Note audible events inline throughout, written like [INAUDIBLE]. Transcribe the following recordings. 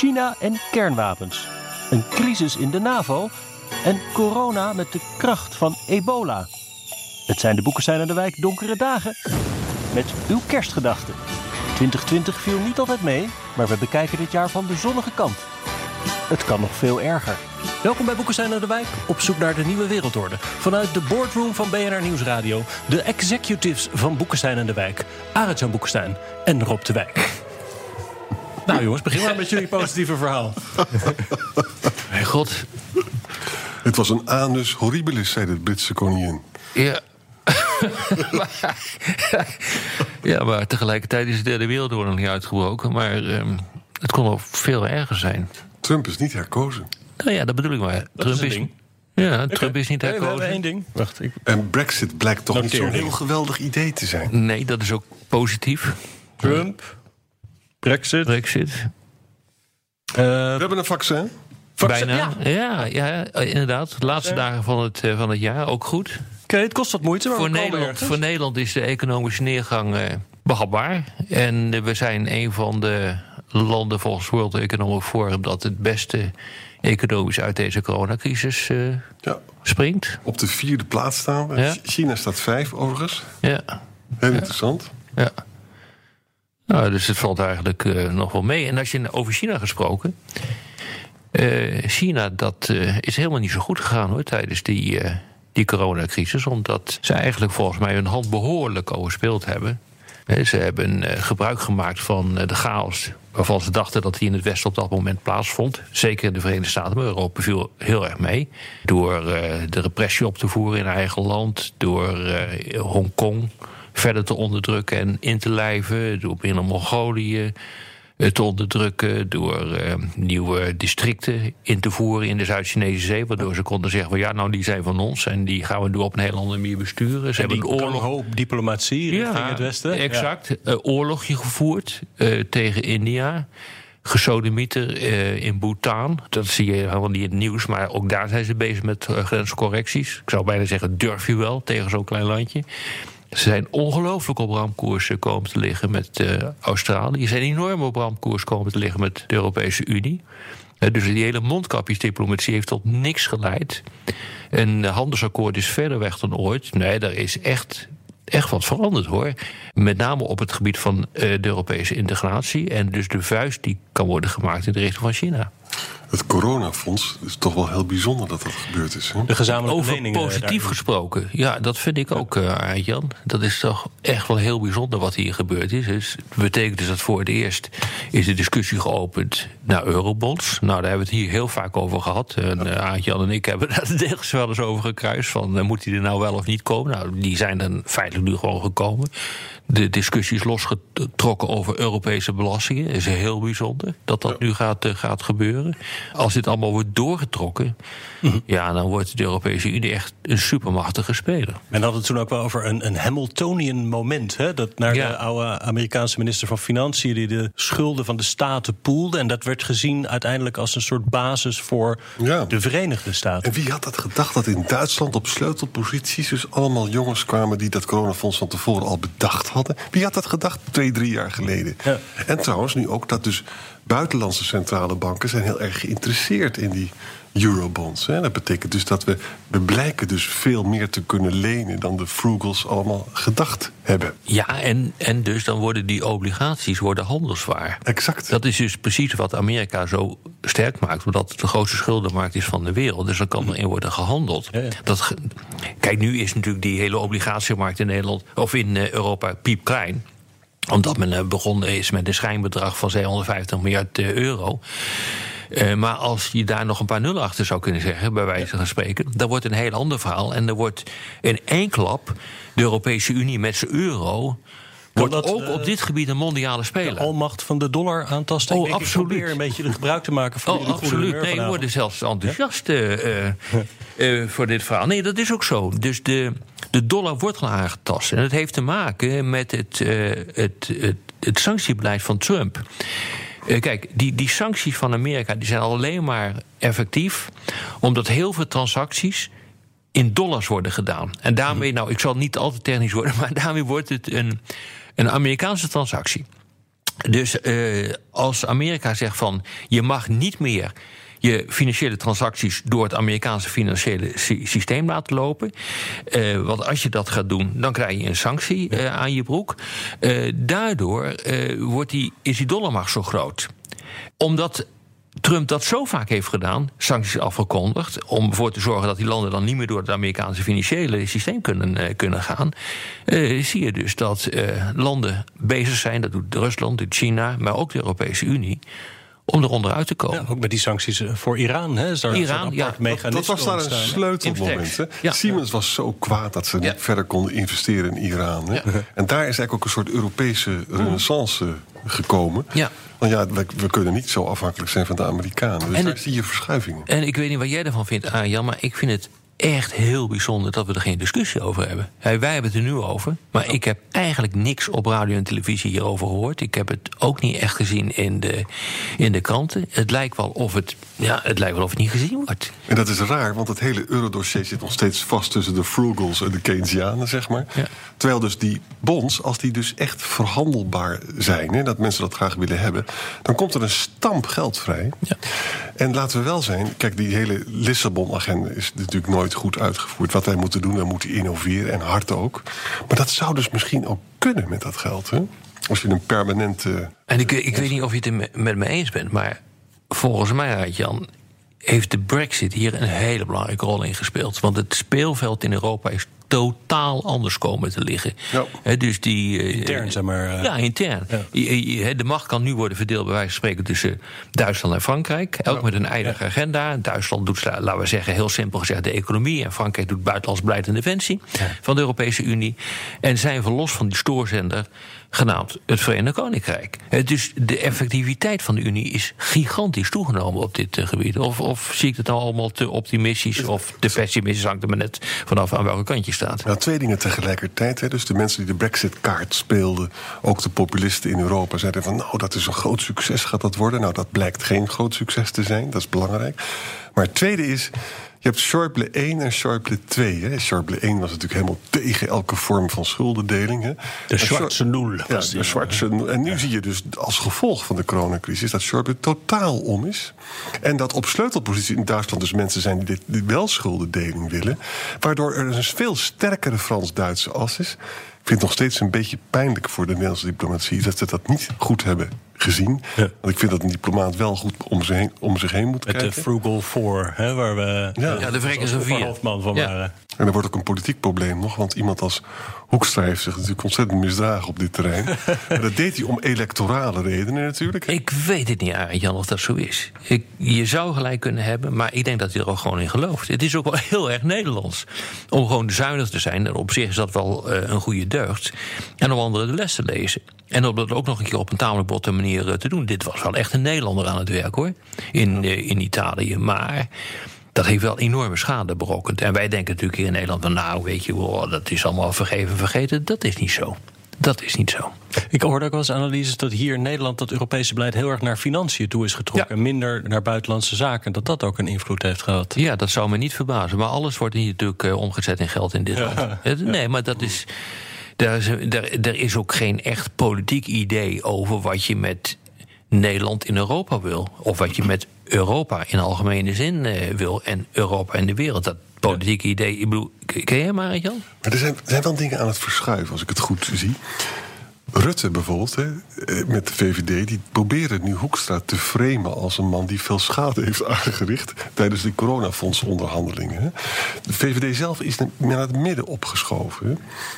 China en kernwapens. Een crisis in de NAVO. En corona met de kracht van ebola. Het zijn de Boekenstein en de Wijk donkere dagen. Met uw kerstgedachten. 2020 viel niet altijd mee, maar we bekijken dit jaar van de zonnige kant. Het kan nog veel erger. Welkom bij Boekenstein en de Wijk, op zoek naar de nieuwe wereldorde. Vanuit de boardroom van BNR Nieuwsradio, de executives van Boekenstein en de Wijk. Arend-Jan en Rob de Wijk. Nou jongens, begin maar met jullie positieve verhaal. [LAUGHS] Mijn god. Het was een anus horribilis, zei de Britse koningin. Ja. maar, [LAUGHS] ja, maar tegelijkertijd is de derde wereldoorlog nog niet uitgebroken. Maar ehm, het kon wel veel erger zijn. Trump is niet herkozen. Nou ja, dat bedoel ik maar. Trump is ja, Trump is niet Nee, we hebben herkozen. één ding. Wacht, ik... En Brexit blijkt toch niet Noteer zo'n heel geweldig idee te zijn. Nee, dat is ook positief. Trump, Brexit. Brexit. Eh, We hebben een vaccin. vaccin- Bijna. Ja. Ja, ja, inderdaad. De laatste dagen van het, eh, van het jaar ook goed. Oké, het kost wat moeite, maar Voor Nederland, ergens. voor Nederland is de economische neergang eh, behapbaar. En we zijn een van de landen volgens World Economic Forum dat het beste economisch uit deze coronacrisis eh, Ja, springt. op de vierde plaats staan we. Ja. China staat vijf, overigens. Ja, Heel interessant. ja. Nou, dus het valt eigenlijk eh, nog wel mee. En als je over China gesproken. eh, China, dat eh, is helemaal niet zo goed gegaan hoor, tijdens die, die coronacrisis. Omdat ze eigenlijk volgens mij hun hand behoorlijk overspeeld hebben. Ze hebben gebruik gemaakt van de chaos waarvan ze dachten dat die in het Westen op dat moment plaatsvond. Zeker in de Verenigde Staten, maar Europa viel heel erg mee. Door de repressie op te voeren in eigen land, door Hongkong verder te onderdrukken en in te lijven, door binnen Mongolië eh, te onderdrukken, door eh, nieuwe districten in te voeren in de Zuid-Chinese Zee, waardoor ze konden zeggen: van, ja, nou die zijn van ons en die gaan we nu op een hele andere manier besturen. Ze En hebben een oorlog oorlog diplomatie richting het Westen. Exact. Oorlogje gevoerd eh, tegen India. Gesodemieter eh in Bhutan. Dat zie je helemaal niet in het nieuws. Maar ook daar zijn ze bezig met grenscorrecties. Ik zou bijna zeggen, durf je wel tegen zo'n klein landje. Ze zijn ongelooflijk op ramkoers komen te liggen met eh, Australië. Ze zijn enorm op ramkoers komen te liggen met de Europese Unie. Dus die hele mondkapjesdiplomatie heeft tot niks geleid. Een handelsakkoord is verder weg dan ooit. Nee, daar is echt, echt wat veranderd hoor. Met name op het gebied van eh, de Europese integratie. En dus de vuist die kan worden gemaakt in de richting van China. Het coronafonds is toch wel heel bijzonder dat dat gebeurd is. Hè? De gezamenlijke Over leningen. positief daar. gesproken. Ja, dat vind ik ook, eh Jan. Dat is toch echt wel heel bijzonder wat hier gebeurd is. Dus het betekent dus dat voor het eerst is de discussie geopend naar eurobonds. Nou, daar hebben we het hier heel vaak over gehad. En uh, en ik hebben [LAUGHS] daar deels wel eens over gekruist. Van, eh, moet die er nou wel of niet komen? Nou, die zijn dan feitelijk nu gewoon gekomen. De discussie is losgetrokken over Europese belastingen. Dat is heel bijzonder dat dat nu gaat, eh, gaat gebeuren. Als dit allemaal wordt doorgetrokken... ja, dan wordt de Europese Unie echt een supermachtige speler. Men had het toen ook wel over een, een Hamiltonian moment. Hè? Dat naar Ja. de oude Amerikaanse minister van Financiën... die de schulden van de staten poelde. En dat werd gezien uiteindelijk als een soort basis... voor Ja. de Verenigde Staten. En wie had dat gedacht dat in Duitsland op sleutelposities... dus allemaal jongens kwamen die dat coronafonds van tevoren al bedacht hadden? Wie had dat gedacht twee, drie jaar geleden? Ja. En trouwens nu ook dat dus buitenlandse centrale banken... zijn heel erg geïnteresseerd in die eurobonds. Hè. Dat betekent dus dat we, we blijken dus veel meer te kunnen lenen... dan de frugals allemaal gedacht hebben. Ja, en, en dus dan worden die obligaties worden handelswaar. Exact. Dat is dus precies wat Amerika zo sterk maakt, omdat het de grootste schuldenmarkt is van de wereld. Dus dan kan erin worden gehandeld. Ja, ja. Dat, kijk, nu is natuurlijk die hele obligatiemarkt in Nederland of in eh, Europa piepklein omdat men eh, begonnen is met een schijnbedrag van 750 miljard eh, euro. Eh, maar als je daar nog een paar nullen achter zou kunnen zeggen, bij wijze van spreken, dan wordt een heel ander verhaal. En er wordt in één klap de Europese Unie met zijn euro wordt dat, ook eh, op dit gebied een mondiale De speler. almacht van de dollar aantasten. Oh, Ik absoluut. Ik een beetje de gebruik te maken van Oh, goede absoluut. Nee, we worden zelfs enthousiast eh, eh, eh, voor dit verhaal. Nee, dat is ook zo. Dus de, de dollar wordt al aangetast. En dat heeft te maken met het, eh, het, het, het sanctiebeleid van Trump. Eh, kijk, die, die sancties van Amerika die zijn alleen maar effectief... omdat heel veel transacties in dollars worden gedaan. En daarmee, nou, ik zal niet al te technisch worden... [LAUGHS] maar daarmee wordt het een, een Amerikaanse transactie. Dus eh, als Amerika zegt van je mag niet meer je financiële transacties door het Amerikaanse financiële sy- systeem laten lopen. Eh, want als je dat gaat doen, dan krijg je een sanctie eh, aan je broek. Eh, daardoor wordt die, is die dollarmacht zo groot. Omdat Trump dat zo vaak heeft gedaan, sancties afgekondigd, om ervoor te zorgen dat die landen dan niet meer door het Amerikaanse financiële systeem kunnen, kunnen gaan, zie je dus dat landen bezig zijn, dat doet Rusland, doet China, maar ook de Europese Unie, om eronder uit te komen. Ja, ook met die sancties eh, voor Iran. Hè, is daar Iran, ja. Dat was daar een sleutelmoment. Ja. Siemens was zo kwaad dat ze Ja. niet verder konden investeren in Iran. Hè? Ja. En daar is eigenlijk ook een soort Europese renaissance gekomen. Ja. Want ja, we, we kunnen niet zo afhankelijk zijn van de Amerikanen. Dus En daar het- zie je verschuivingen. En ik weet niet wat jij ervan vindt, Arjan, maar ik vind het echt heel bijzonder dat we er geen discussie over hebben. Hey, wij hebben het er nu over, maar ik heb eigenlijk niks op radio en televisie hierover gehoord. Ik heb het ook niet echt gezien in de, in de kranten. Het lijkt wel of het, ja, het lijkt wel of het niet gezien wordt. En dat is raar, want het hele eurodossier zit nog steeds vast tussen de frugals en de Keynesianen, zeg maar. Ja. Terwijl dus die bonds, als die dus echt verhandelbaar zijn, hè, dat mensen dat graag willen hebben, dan komt er een stamp geld vrij. Ja. En laten we wel zijn, kijk, die hele Lissabon-agenda is natuurlijk nooit goed uitgevoerd. Wat wij moeten doen, we moeten innoveren en hard ook. Maar dat zou dus misschien ook kunnen met dat geld, hè? Als je een permanente. En ik, ik weet niet of je het me- met me eens bent, maar volgens mij, Jan, heeft de Brexit hier een hele belangrijke rol in gespeeld. Want het speelveld in Europa is totaal anders komen te liggen. Ja. Hè, dus die, eh, Intern, zeg maar. eh. Ja, intern. Ja. Je- je- De macht kan nu worden verdeeld, bij wijze van spreken, tussen Duitsland en Frankrijk. Elk met een eigen agenda. Duitsland doet, laten we zeggen, heel simpel gezegd de economie. En Frankrijk doet buitenlands beleid en defensie van de Europese Unie. En zijn verlost van die stoorzender genaamd het Verenigd Koninkrijk. Dus de effectiviteit van de Unie is gigantisch toegenomen op dit eh, gebied. Of, of zie ik het nou allemaal te optimistisch of te pessimistisch? Hangt er maar net vanaf aan welke kant je staat. Nou, twee dingen tegelijkertijd. Hè. Dus de mensen die de Brexit-kaart speelden, ook de populisten in Europa, zeiden van nou, dat is een groot succes, gaat dat worden? Nou, dat blijkt geen groot succes te zijn, dat is belangrijk. Maar het tweede is, je hebt Schäuble 1 en Schäuble 2. Hè. Schäuble 1 was natuurlijk helemaal tegen elke vorm van schuldendeling. Hè. De zwarte nul. Ja, de zwarte nul. En nu zie je dus als gevolg van de coronacrisis dat Schäuble totaal om is. En dat op sleutelpositie in Duitsland dus mensen zijn die, dit, die wel schuldendeling willen. Waardoor er een veel sterkere Frans-Duitse as is. Ik vind het nog steeds een beetje pijnlijk voor de Nederlandse diplomatie dat ze dat niet goed hebben gezien. Ja. Want ik vind dat een diplomaat wel goed om zich heen, om zich heen moet Met de kijken. Frugal Four, hè, waar we Ja. Ja, de Vier. hoofdman van Ja. waren. En er wordt ook een politiek probleem nog. Want iemand als Hoekstra heeft zich natuurlijk ontzettend misdragen op dit terrein. [LAUGHS] en dat deed hij om electorale redenen natuurlijk. Ik weet het niet, Arend Jan, of dat zo is. Ik, je zou gelijk kunnen hebben, maar ik denk dat hij er ook gewoon in gelooft. Het is ook wel [LAUGHS] heel erg Nederlands. Om gewoon zuinig te zijn. En op zich is dat wel eh, een goede deugd. En om anderen de les te lezen. En om dat ook nog een keer op een tamelijk botte manier eh, te doen. Dit was wel echt een Nederlander aan het werk hoor. In, eh, in Italië. Maar. Dat heeft wel enorme schade berokkend. En wij denken natuurlijk hier in Nederland van... nou, weet je, wow, dat is allemaal vergeven vergeten. Dat is niet zo. Dat is niet zo. Ik hoorde ook wel eens analyses dat hier in Nederland dat Europese beleid heel erg naar financiën toe is getrokken. En minder naar buitenlandse zaken. Dat dat ook een invloed heeft gehad. Ja, dat zou me niet verbazen. Maar alles wordt hier natuurlijk eh, omgezet in geld in dit land. Nee, maar dat is. Er is, er, er is ook geen echt politiek idee over wat je met Nederland in Europa wil. Of wat je met Europa in algemene zin eh, wil. En Europa in de wereld. Dat politieke idee. Ik bedoel, ken jij maar, Jan? Maar er zijn, er zijn wel dingen aan het verschuiven, als ik het goed zie. Rutte bijvoorbeeld, hè, eh, met de VVD, die proberen nu Hoekstra te framen als een man die veel schade heeft aangericht tijdens de coronafondsonderhandelingen. hè. De VVD zelf is naar het midden opgeschoven. hè.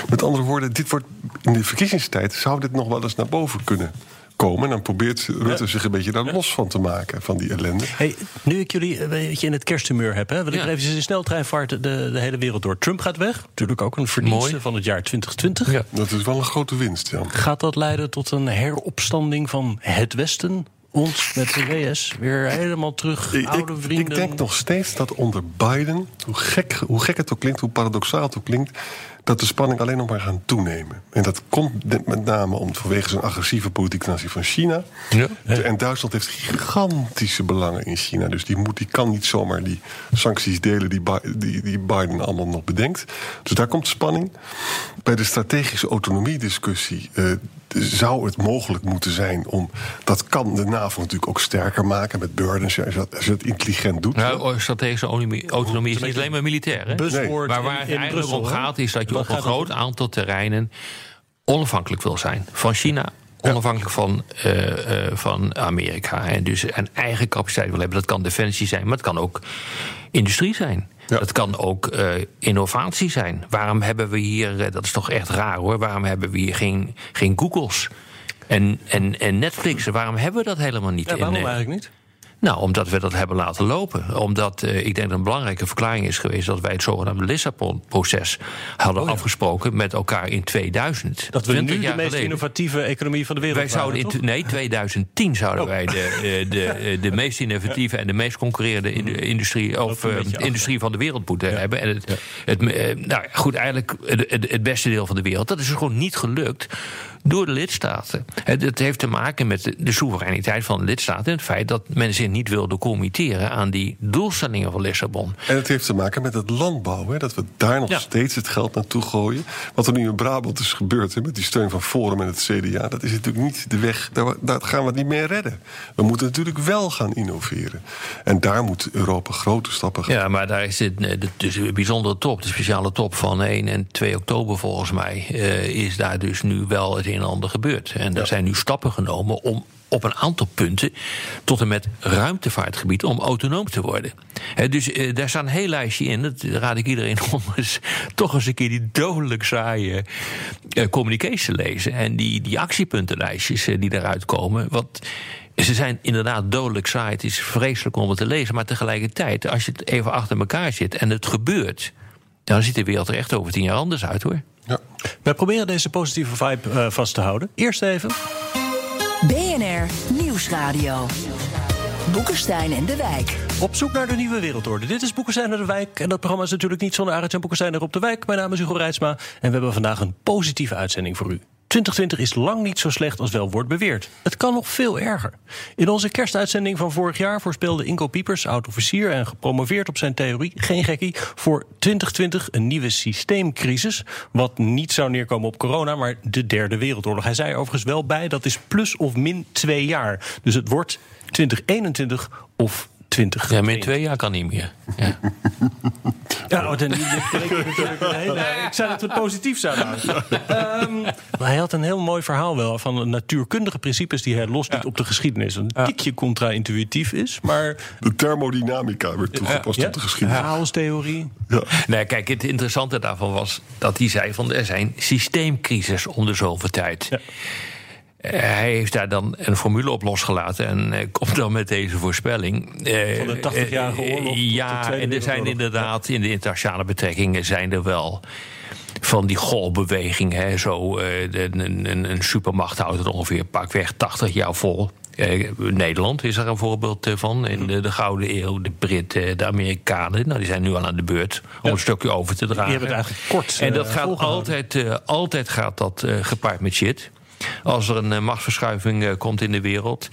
Met andere woorden, dit wordt in de verkiezingstijd zou dit nog wel eens naar boven kunnen komen. En dan probeert Rutte zich een beetje daar los van te maken, van die ellende. Hey, nu ik jullie een beetje in het kersthumeur heb, hè, wil ik Ja. even in sneltreinvaart de, de hele wereld door. Trump gaat weg. Natuurlijk ook een verdienste Mooi. van het jaar 2020. Ja. Dat is wel een grote winst, ja. Gaat dat leiden tot een heropstanding van het Westen? Ons met de WS weer helemaal terug, Ik, oude ik, vrienden. ik denk nog steeds dat onder Biden, hoe gek, hoe gek het ook klinkt, hoe paradoxaal het ook klinkt, dat de spanning alleen nog maar gaan toenemen. En dat komt met name om, vanwege zijn agressieve politiek ten aanzien van China. Ja. En Duitsland heeft gigantische belangen in China. Dus die, moet, die kan niet zomaar die sancties delen die, die, die Biden allemaal nog bedenkt. Dus daar komt spanning. Bij de strategische autonomiediscussie eh, zou het mogelijk moeten zijn om. Dat kan de NAVO natuurlijk ook sterker maken met burdens. Als je dat, als je dat intelligent doet. Nou, strategische autonomie, autonomie is niet alleen maar militair. Hè? Maar waar het in eigenlijk Brussel, om gaat, is dat op een groot aantal terreinen onafhankelijk wil zijn. Van China, onafhankelijk van, eh, eh, van Amerika. En dus een eigen capaciteit wil hebben. Dat kan defensie zijn, maar het kan ook industrie zijn. Ja. Dat kan ook eh, innovatie zijn. Waarom hebben we hier, dat is toch echt raar hoor, waarom hebben we hier geen, geen Googles? En, en, en Netflix, waarom hebben we dat helemaal niet? Ja, waarom in, eigenlijk niet? Nou, omdat we dat hebben laten lopen. Omdat eh, ik denk dat een belangrijke verklaring is geweest dat wij het zogenaamde Lissabon-proces hadden afgesproken met elkaar in 2000. Oh Dat we 20 nu de meest geleden. innovatieve economie van de wereld Wij zouden in, waren, nee, 2010 zouden Oh. wij de, eh, de, [LAUGHS] eh, de meest innovatieve en de meest concurrerende in- industrie, of, industrie van de wereld moeten hebben. En het, het, nou goed, eigenlijk het, het- het beste deel van de wereld. Dat is dus gewoon niet gelukt door de lidstaten. Het, heeft te maken met de, soevereiniteit van de lidstaten en het feit dat men zich niet wilde committeren aan die doelstellingen van Lissabon. En het heeft te maken met het landbouw. Hè, dat we daar nog Ja. steeds het geld naartoe gooien. Wat er nu in Brabant is gebeurd hè, met die steun van Forum en het CDA... dat is natuurlijk niet de weg, daar, daar gaan we het niet meer redden. We moeten natuurlijk wel gaan innoveren. En daar moet Europa grote stappen gaan. Ja, maar daar is het, eh, de, dus de bijzondere top, de speciale top van 1 en 2 oktober volgens mij, eh, is daar dus nu wel het een en ander gebeurd. En er zijn nu stappen genomen om op een aantal punten tot en met ruimtevaartgebied om autonoom te worden. Dus eh, daar staat een heel lijstje in. Dat raad ik iedereen [LAUGHS] om eens toch eens een keer die dodelijk saaie communicaties te lezen. En die, die actiepuntenlijstjes eh, die daaruit komen. Want ze zijn inderdaad dodelijk saai. Het is vreselijk om het te lezen. Maar tegelijkertijd, als je het even achter elkaar zit en het gebeurt. dan ziet de wereld er echt over tien jaar anders uit hoor. Ja. Wij proberen deze positieve vibe eh, vast te houden. Eerst even. BNR Nieuwsradio. Boekenstein en de Wijk. Op zoek naar de nieuwe wereldorde. Dit is Boekenstein naar de Wijk. En dat programma is natuurlijk niet zonder Arend en Boekenstein er op de Wijk. Mijn naam is Hugo Reitsma. En we hebben vandaag een positieve uitzending voor u. 2020 is lang niet zo slecht als wel wordt beweerd. Het kan nog veel erger. In onze kerstuitzending van vorig jaar voorspelde Inko Piepers, oud-officier en gepromoveerd op zijn theorie, geen gekkie, voor 2020 een nieuwe systeemcrisis. Wat niet zou neerkomen op corona, maar de derde wereldoorlog. Hij zei overigens wel bij, dat is plus of min twee jaar. Dus het wordt 2021 of 20. Ja, min twee jaar kan niet meer. Ja. [LAUGHS] Ja, oh, dan, ik zei dat we het positief zouden. [LAUGHS] Ehm, maar hij had een heel mooi verhaal wel van natuurkundige principes die hij lost niet op de geschiedenis. Een tikje contra-intuïtief is, maar De thermodynamica werd toegepast ja, op de geschiedenis. chaostheorie. Ja. Nee, kijk, het interessante daarvan was dat hij zei van er zijn systeemcrisis om de zoveel tijd. Eh, Hij heeft daar dan een formule op losgelaten en eh, komt dan met deze voorspelling. Eh, Van de 80-jarige eh, oorlog Ja, en er zijn inderdaad in de internationale betrekkingen zijn er wel van die golfbeweging. Hè, zo, een, een, een supermacht houdt het ongeveer pakweg 80 jaar vol. Eh, Nederland is er een voorbeeld van. In de, de Gouden Eeuw, de Britten, de Amerikanen. Nou, die zijn nu al aan de beurt om een stukje over te dragen. Die hebben het eigenlijk kort En dat gaat volgehouden. altijd, altijd gaat dat gepaard met shit. Als er een eh, machtsverschuiving eh, komt in de wereld.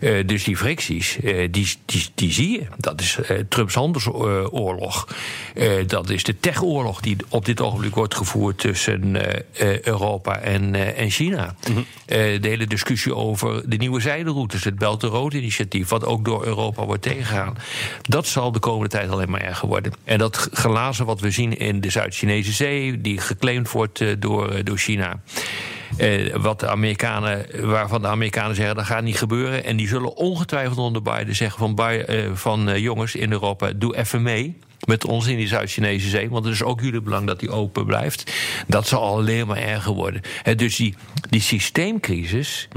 eh, dus die fricties, die, die, die zie je. Dat is Trumps handelsoorlog. Dat is de techoorlog die op dit ogenblik wordt gevoerd tussen Europa en, en China. Eh, de hele discussie over de nieuwe zijderoutes, het Belt and Road initiatief, wat ook door Europa wordt tegengegaan. Dat zal de komende tijd alleen maar erger worden. En dat glazen wat we zien in de Zuid-Chinese Zee, die geclaimd wordt door, door China. Eh, wat de Amerikanen, waarvan de Amerikanen zeggen dat gaat niet gebeuren. En die zullen ongetwijfeld onder Biden zeggen van, eh, van eh, jongens in Europa, doe even mee. Met ons in die Zuid-Chinese zee. Want het is ook jullie belang dat die open blijft. Dat zal alleen maar erger worden. Dus die, die systeemcrisis.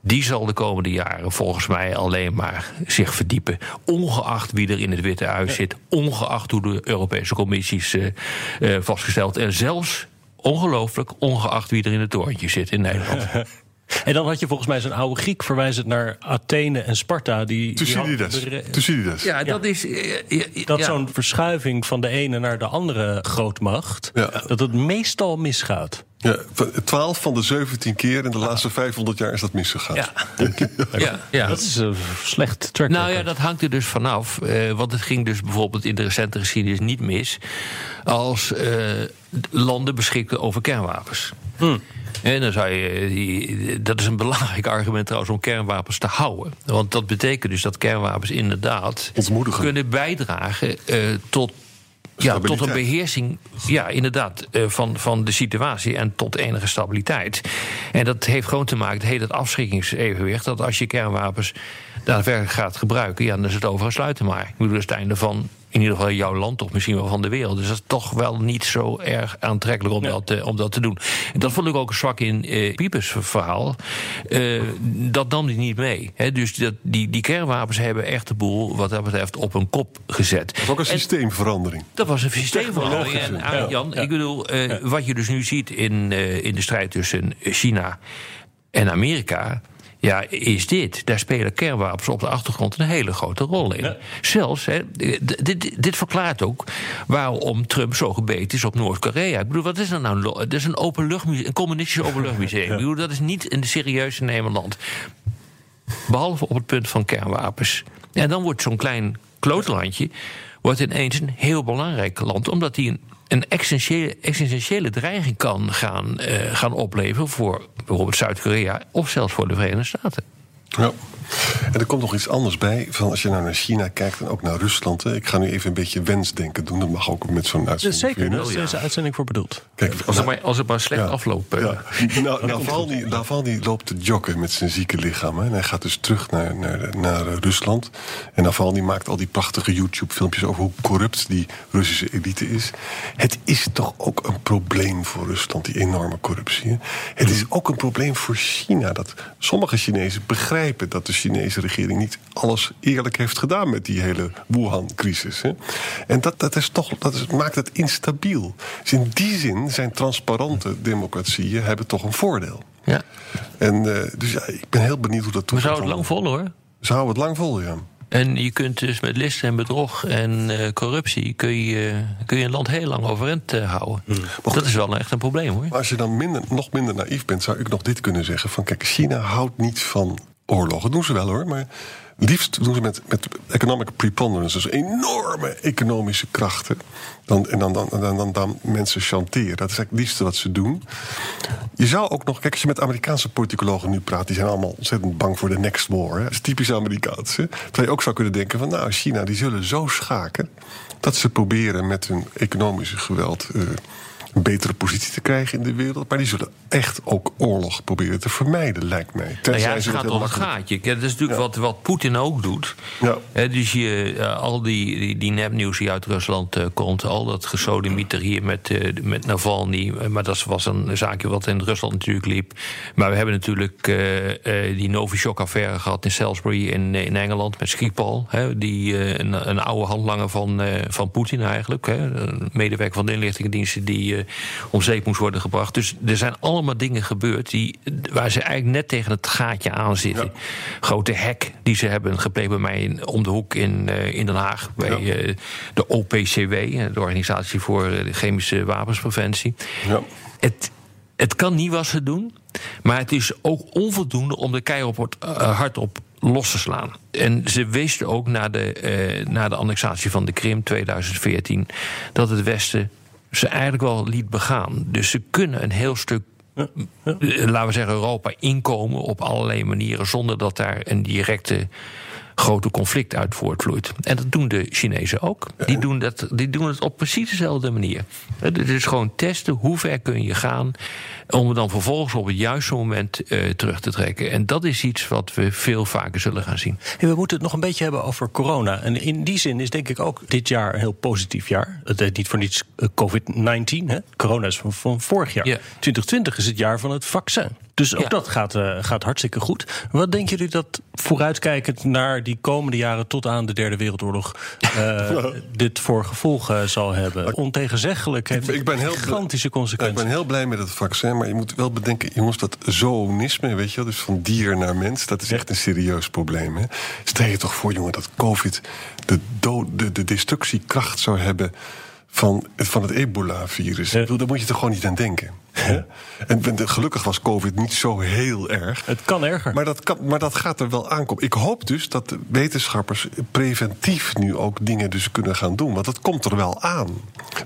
die zal de komende jaren volgens mij alleen maar zich verdiepen. Ongeacht wie er in het Witte Huis zit, ongeacht hoe de Europese commissies uh, uh, vastgesteld. En zelfs, ongelooflijk, ongeacht wie er in het torentje zit in Nederland. [LAUGHS] En dan had je volgens mij zo'n oude Griek verwijzend naar Athene en Sparta. Die, Thucydides. Die Thucydides. Ja, dat is. Uh, dat ja. zo'n verschuiving van de ene naar de andere grootmacht. Ja. dat het meestal misgaat. Ja, 12 van de 17 keer in de laatste 500 jaar is dat misgegaan. [LAUGHS] Ja, ja, ja. dat is een slecht track Nou ja, dat hangt er dus vanaf. Uh, want het ging dus bijvoorbeeld in de recente geschiedenis niet mis... als uh, landen beschikten over kernwapens. Hmm. En dan zou je, dat is een belangrijk argument trouwens om kernwapens te houden. Want dat betekent dus dat kernwapens inderdaad kunnen bijdragen uh, tot ja, tot een beheersing, ja, inderdaad, uh, van, van de situatie en tot enige stabiliteit. En dat heeft gewoon te maken, het heet het afschrikkingsevenwicht, dat als je kernwapens daadwerkelijk gaat gebruiken, ja, dan is het over sluiten maar. Ik bedoel, dat is het einde van in ieder geval jouw land, toch misschien wel van de wereld. Dus dat is toch wel niet zo erg aantrekkelijk om, dat, uh, om dat te doen. En dat vond ik ook zwak in uh, Piepers verhaal. Uh, dat nam hij niet mee. He, dus dat, die, die kernwapens hebben echt de boel, wat dat betreft, op een kop gezet. Dat was ook een en, systeemverandering. Dat was een systeemverandering. En ja, Jan, ja. ik bedoel, ja. wat je dus nu ziet in, in de strijd tussen China en Amerika ja, is dit. Daar spelen kernwapens op de achtergrond een hele grote rol in. Ja. Zelfs, hè, dit, dit verklaart ook waarom Trump zo gebeten is op Noord-Korea. Ik bedoel, wat is dat nou? Dat is een, openluchtmuseum, een communistisch [LAUGHS] openluchtmuseum. Ja. Ik bedoel, dat is niet een serieus nemen land. Behalve op het punt van kernwapens. En dan wordt zo'n klein klootlandje wordt ineens een heel belangrijk land, omdat hij een een essentiële, dreiging kan gaan, uh, gaan opleveren voor bijvoorbeeld Zuid-Korea of zelfs voor de Verenigde Staten. Ja. En er komt nog iets anders bij. Van als je nou naar China kijkt en ook naar Rusland. Hè. Ik ga nu even een beetje wensdenken doen. Dat mag ook met zo'n uitzending. Zeker, daar is deze uitzending voor bedoeld. Kijk, als, het maar, als het maar slecht ja, afloopt. Ja. [LAUGHS] Nou, Navalny, Navalny loopt te joggen met zijn zieke lichaam. Hè. En hij gaat dus terug naar, naar, naar Rusland. En Navalny maakt al die prachtige YouTube-filmpjes over hoe corrupt die Russische elite is. Het is toch ook een probleem voor Rusland, die enorme corruptie. Hè. Het is ook een probleem voor China. Dat sommige Chinezen begrijpen dat de Chinese regering niet alles eerlijk heeft gedaan met die hele Wuhan-crisis. En dat, dat, is toch, dat is, maakt het instabiel. Dus in die zin zijn transparante democratieën hebben toch een voordeel. Ja. En, uh, dus ja, ik ben heel benieuwd hoe dat toekomt. We zouden het lang vol hoor. Ze houden het lang vol, ja. En je kunt dus met listen en bedrog en uh, corruptie... Kun je, kun je een land heel lang overeind uh, houden. Hmm. Dat is wel echt een probleem, hoor. Maar als je dan minder, nog minder naïef bent... zou ik nog dit kunnen zeggen. Van kijk, China houdt niet van oorlogen. doen ze wel hoor, maar liefst doen ze met, met economic preponderance. Dus enorme economische krachten. Dan, en dan, dan, dan, dan, dan mensen chanteren. Dat is eigenlijk het liefste wat ze doen. Je zou ook nog, kijk, als je met Amerikaanse politicologen nu praat, die zijn allemaal ontzettend bang voor de next war. Hè? Dat is typisch Amerikaans. Hè? Terwijl je ook zou kunnen denken van, nou, China, die zullen zo schaken dat ze proberen met hun economische geweld. Uh, een betere positie te krijgen in de wereld. Maar die zullen echt ook oorlog proberen te vermijden, lijkt mij. Nou ja, het gaat om het gaatje. Dat is natuurlijk wat, wat Poetin ook doet. Ja. dus je, uh, al die, die, die nepnieuws die uit Rusland uh, komt... al dat gesodemieter hier met, uh, met Navalny... maar dat was een zaakje wat in Rusland natuurlijk liep. Maar we hebben natuurlijk die Novichok-affaire gehad in Salisbury in, in Engeland... met Skripal, hè, die, een, een oude handlanger van, van Poetin eigenlijk. Een medewerker van de inlichtingendiensten... die om zeep moest worden gebracht. Dus er zijn allemaal dingen gebeurd die, waar ze eigenlijk net tegen het gaatje aan zitten. Grote hek die ze hebben gepleegd bij mij om de hoek in, uh, in Den Haag. Bij ja. uh, de OPCW, de Organisatie voor Chemische Wapenspreventie. Ja. Het, het kan niet wat ze doen. Maar het is ook onvoldoende om de keihard op, hard op los te slaan. En ze wisten ook na de, na de annexatie van de Krim 2014 dat het Westen ze eigenlijk wel liet begaan. Dus ze kunnen een heel stuk ja, ja. laten we zeggen, Europa inkomen op allerlei manieren zonder dat daar een directe grote conflict uit voortvloeit. En dat doen de Chinezen ook. Die doen, dat, die doen het op precies dezelfde manier. Het is gewoon testen hoe ver kun je gaan om het dan vervolgens op het juiste moment uh, terug te trekken. En dat is iets wat we veel vaker zullen gaan zien. En we moeten het nog een beetje hebben over corona. En in die zin is denk ik ook dit jaar een heel positief jaar. Het is niet voor niets COVID-19. Corona is van, van vorig jaar. Ja. 2020 is het jaar van het vaccin. Dus ook Ja. dat gaat, eh, gaat hartstikke goed. Wat denken jullie dat vooruitkijkend naar die komende jaren tot aan de Derde Wereldoorlog eh, [LAUGHS] dit voor gevolgen zal hebben? Ontegenzeggelijk heeft ik ben heel gigantische Ik consequenties. ben heel blij met het vaccin, maar je moet wel bedenken, jongens, dat zoonisme, weet je wel, dus van dier naar mens, dat is echt een serieus probleem. Hè? Stel je toch voor, jongen, dat COVID de, dood, de, de destructiekracht zou hebben van, van het ebola-virus. Ja. Daar moet je toch gewoon niet aan denken. En gelukkig was COVID niet zo heel erg. Het kan erger. Maar dat, kan, maar dat gaat er wel aankomen. Ik hoop dus dat de wetenschappers preventief nu ook dingen dus kunnen gaan doen. Want dat komt er wel aan.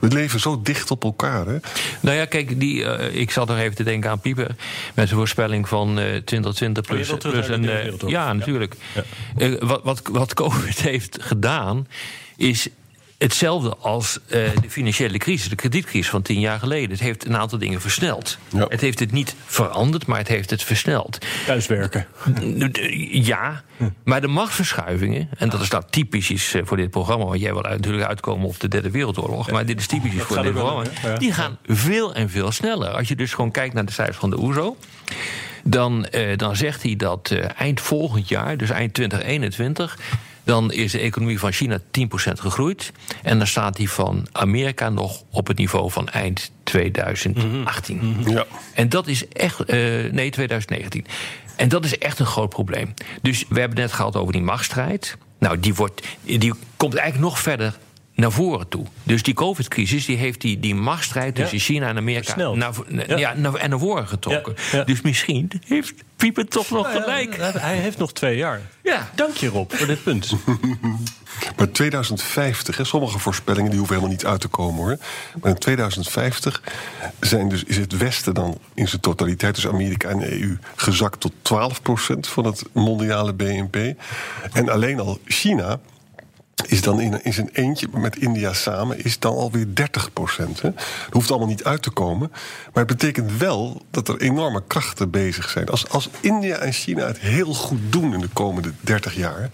We leven zo dicht op elkaar. Hè? Nou ja, kijk, die, eh, ik zat nog even te denken aan Pieper. Met zijn voorspelling van eh 2020 Oh, je plus, een. Eh, ja, natuurlijk. Ja. Eh, wat, wat, wat [LAUGHS] COVID heeft gedaan, is hetzelfde als eh, de financiële crisis, de kredietcrisis van tien jaar geleden. Het heeft een aantal dingen versneld. Ja. Het heeft het niet veranderd, maar het heeft het versneld. Thuiswerken. Ja, maar de machtsverschuivingen, en dat is nou typisch is eh, voor dit programma, want jij wil natuurlijk uitkomen op de Derde Wereldoorlog, maar dit is typisch is voor dit wel programma. Die gaan veel en veel sneller. Als je dus gewoon kijkt naar de cijfers van de OESO, dan, eh, dan zegt hij dat eh, eind volgend jaar, dus eind 2021. Dan is de economie van China 10% gegroeid. En dan staat die van Amerika nog op het niveau van eind 2018. Ja. En dat is echt. eh, nee, 2019. En dat is echt een groot probleem. Dus we hebben het net gehad over die machtsstrijd. Nou, die, wordt, die komt eigenlijk nog verder naar voren toe. Dus die COVID-crisis die heeft die, die machtsstrijd Ja. tussen China en Amerika naar, vo- Ja. ja. naar, en naar voren getrokken. Ja, ja. Dus misschien heeft Pieper toch nog gelijk. Ja, hij heeft nog twee jaar. Ja. Dank je Rob voor dit punt. [LAUGHS] Maar 2050, hè, sommige voorspellingen die hoeven helemaal niet uit te komen hoor. Maar in 2050 zijn dus, is het Westen dan in zijn totaliteit, dus Amerika en de EU, gezakt tot 12% van het mondiale BNP. En alleen al China is dan in, in zijn eentje met India samen is dan alweer 30 procent. Dat hoeft allemaal niet uit te komen. Maar het betekent wel dat er enorme krachten bezig zijn. Als, als India en China het heel goed doen in de komende 30 jaar...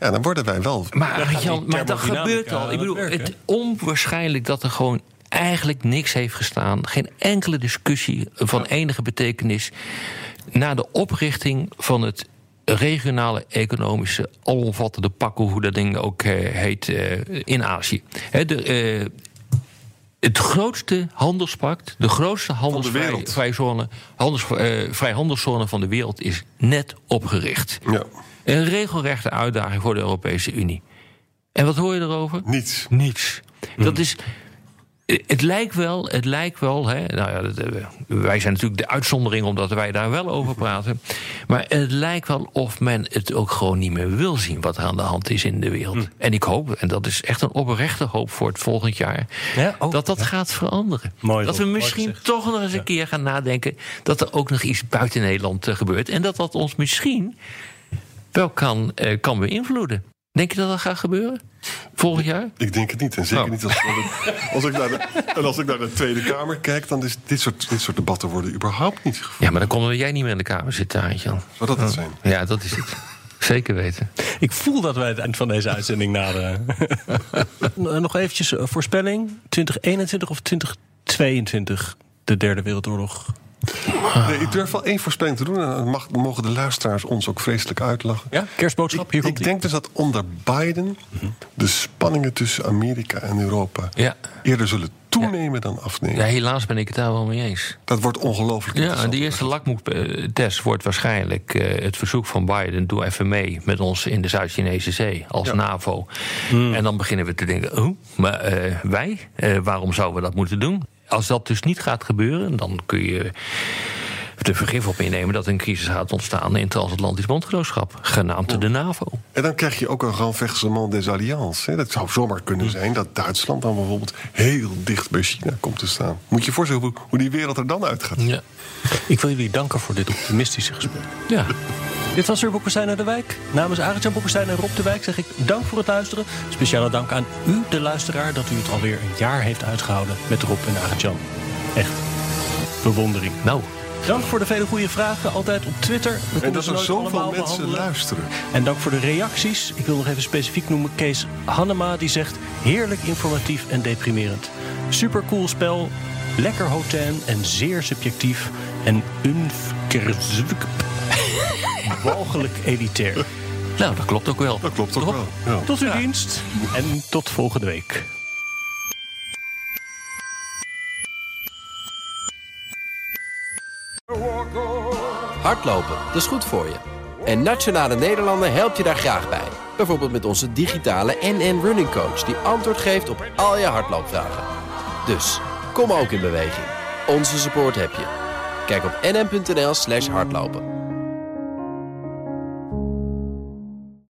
ja, dan worden wij wel... Maar, Jan, maar dat gebeurt al. Ik bedoel, het werk, het onwaarschijnlijk dat er gewoon eigenlijk niks heeft gestaan. Geen enkele discussie van enige betekenis. Na de oprichting van het regionale economische alomvattende pakken, hoe dat ding ook eh, heet, eh, in Azië. De, eh, het grootste handelspact, de grootste handelsvrije wereld. vrije zone, handels, van de wereld is net opgericht. Ja, Een regelrechte uitdaging voor de Europese Unie. En wat hoor je erover? niets. Niets. Dat is. Het lijkt wel, het lijkt wel, hè, nou ja, dat, eh, wij zijn natuurlijk de uitzondering omdat wij daar wel over praten. Maar het lijkt wel of men het ook gewoon niet meer wil zien wat er aan de hand is in de wereld. En ik hoop, en dat is echt een oprechte hoop voor het volgend jaar, Ja, oh, dat dat gaat veranderen. Mooi, dat we misschien toch nog eens een keer gaan nadenken dat er ook nog iets buiten Nederland eh, gebeurt. En dat dat ons misschien wel kan, eh, kan beïnvloeden. Denk je dat dat gaat gebeuren? Volgend jaar? Ik denk het niet. En zeker Oh. niet als, als, ik naar de, en als ik naar de Tweede Kamer kijk... dan is dit soort, dit soort debatten worden überhaupt niet gevoerd. Ja, maar dan komt jij niet meer in de Kamer zit, Arend-Jan. Zou dat het zijn? Ja, dat is het. Zeker weten. Ik voel dat wij het eind van deze uitzending naderen. [LAUGHS] Nog eventjes eh, voorspelling. 2021 of 2022, de derde wereldoorlog. Nee, ik durf wel één voorspelling te doen... en dan mag, mogen de luisteraars ons ook vreselijk uitlachen. Ja, kerstboodschap, hier Ik, komt ik denk dus dat onder Biden... de spanningen tussen Amerika en Europa... Ja. eerder zullen toenemen dan afnemen. ja, helaas ben ik het daar wel mee eens. Dat wordt ongelooflijk Ja, en die eerste lakmoestest wordt waarschijnlijk eh, het verzoek van Biden... doe even mee met ons in de Zuid-Chinese Zee als Ja. NAVO. En dan beginnen we te denken, oh, maar eh, wij, eh, waarom zouden we dat moeten doen? Als dat dus niet gaat gebeuren, dan kun je er vergif op innemen... dat een crisis gaat ontstaan in transatlantisch bondgenootschap... genaamd de NAVO. En dan krijg je ook een renversement des alliances. Hè. Dat zou zomaar kunnen zijn dat Duitsland dan bijvoorbeeld... heel dicht bij China komt te staan. Moet je je voorstellen hoe, hoe die wereld er dan uitgaat. Ja. Ik wil jullie danken voor dit optimistische gesprek. ja. Dit was weer Boekestein uit de Wijk. Namens Arend-Jan Boekestein en Rob de Wijk zeg ik dank voor het luisteren. Speciale dank aan u, de luisteraar, dat u het alweer een jaar heeft uitgehouden met Rob en Arend-Jan. Echt. Bewondering. Nou, Dank voor de vele goede vragen, altijd op Twitter. We En dat er zoveel mensen behandelen. luisteren. En dank voor de reacties. Ik wil nog even specifiek noemen Kees Hannema, die zegt... heerlijk informatief en deprimerend. Supercool spel, lekker hotel en zeer subjectief. En unf Kerzwik. [LAUGHS] Walgelijk elitair. Nou, dat klopt ook wel. Dat klopt ook Toch? wel. Ja. Tot uw dienst en tot volgende week. Hardlopen, dat is goed voor je. En Nationale Nederlanden helpt je daar graag bij. Bijvoorbeeld met onze digitale NN Running Coach... die antwoord geeft op al je hardloopvragen. Dus, kom ook in beweging. Onze support heb je. Kijk op nn.nl slash hardlopen.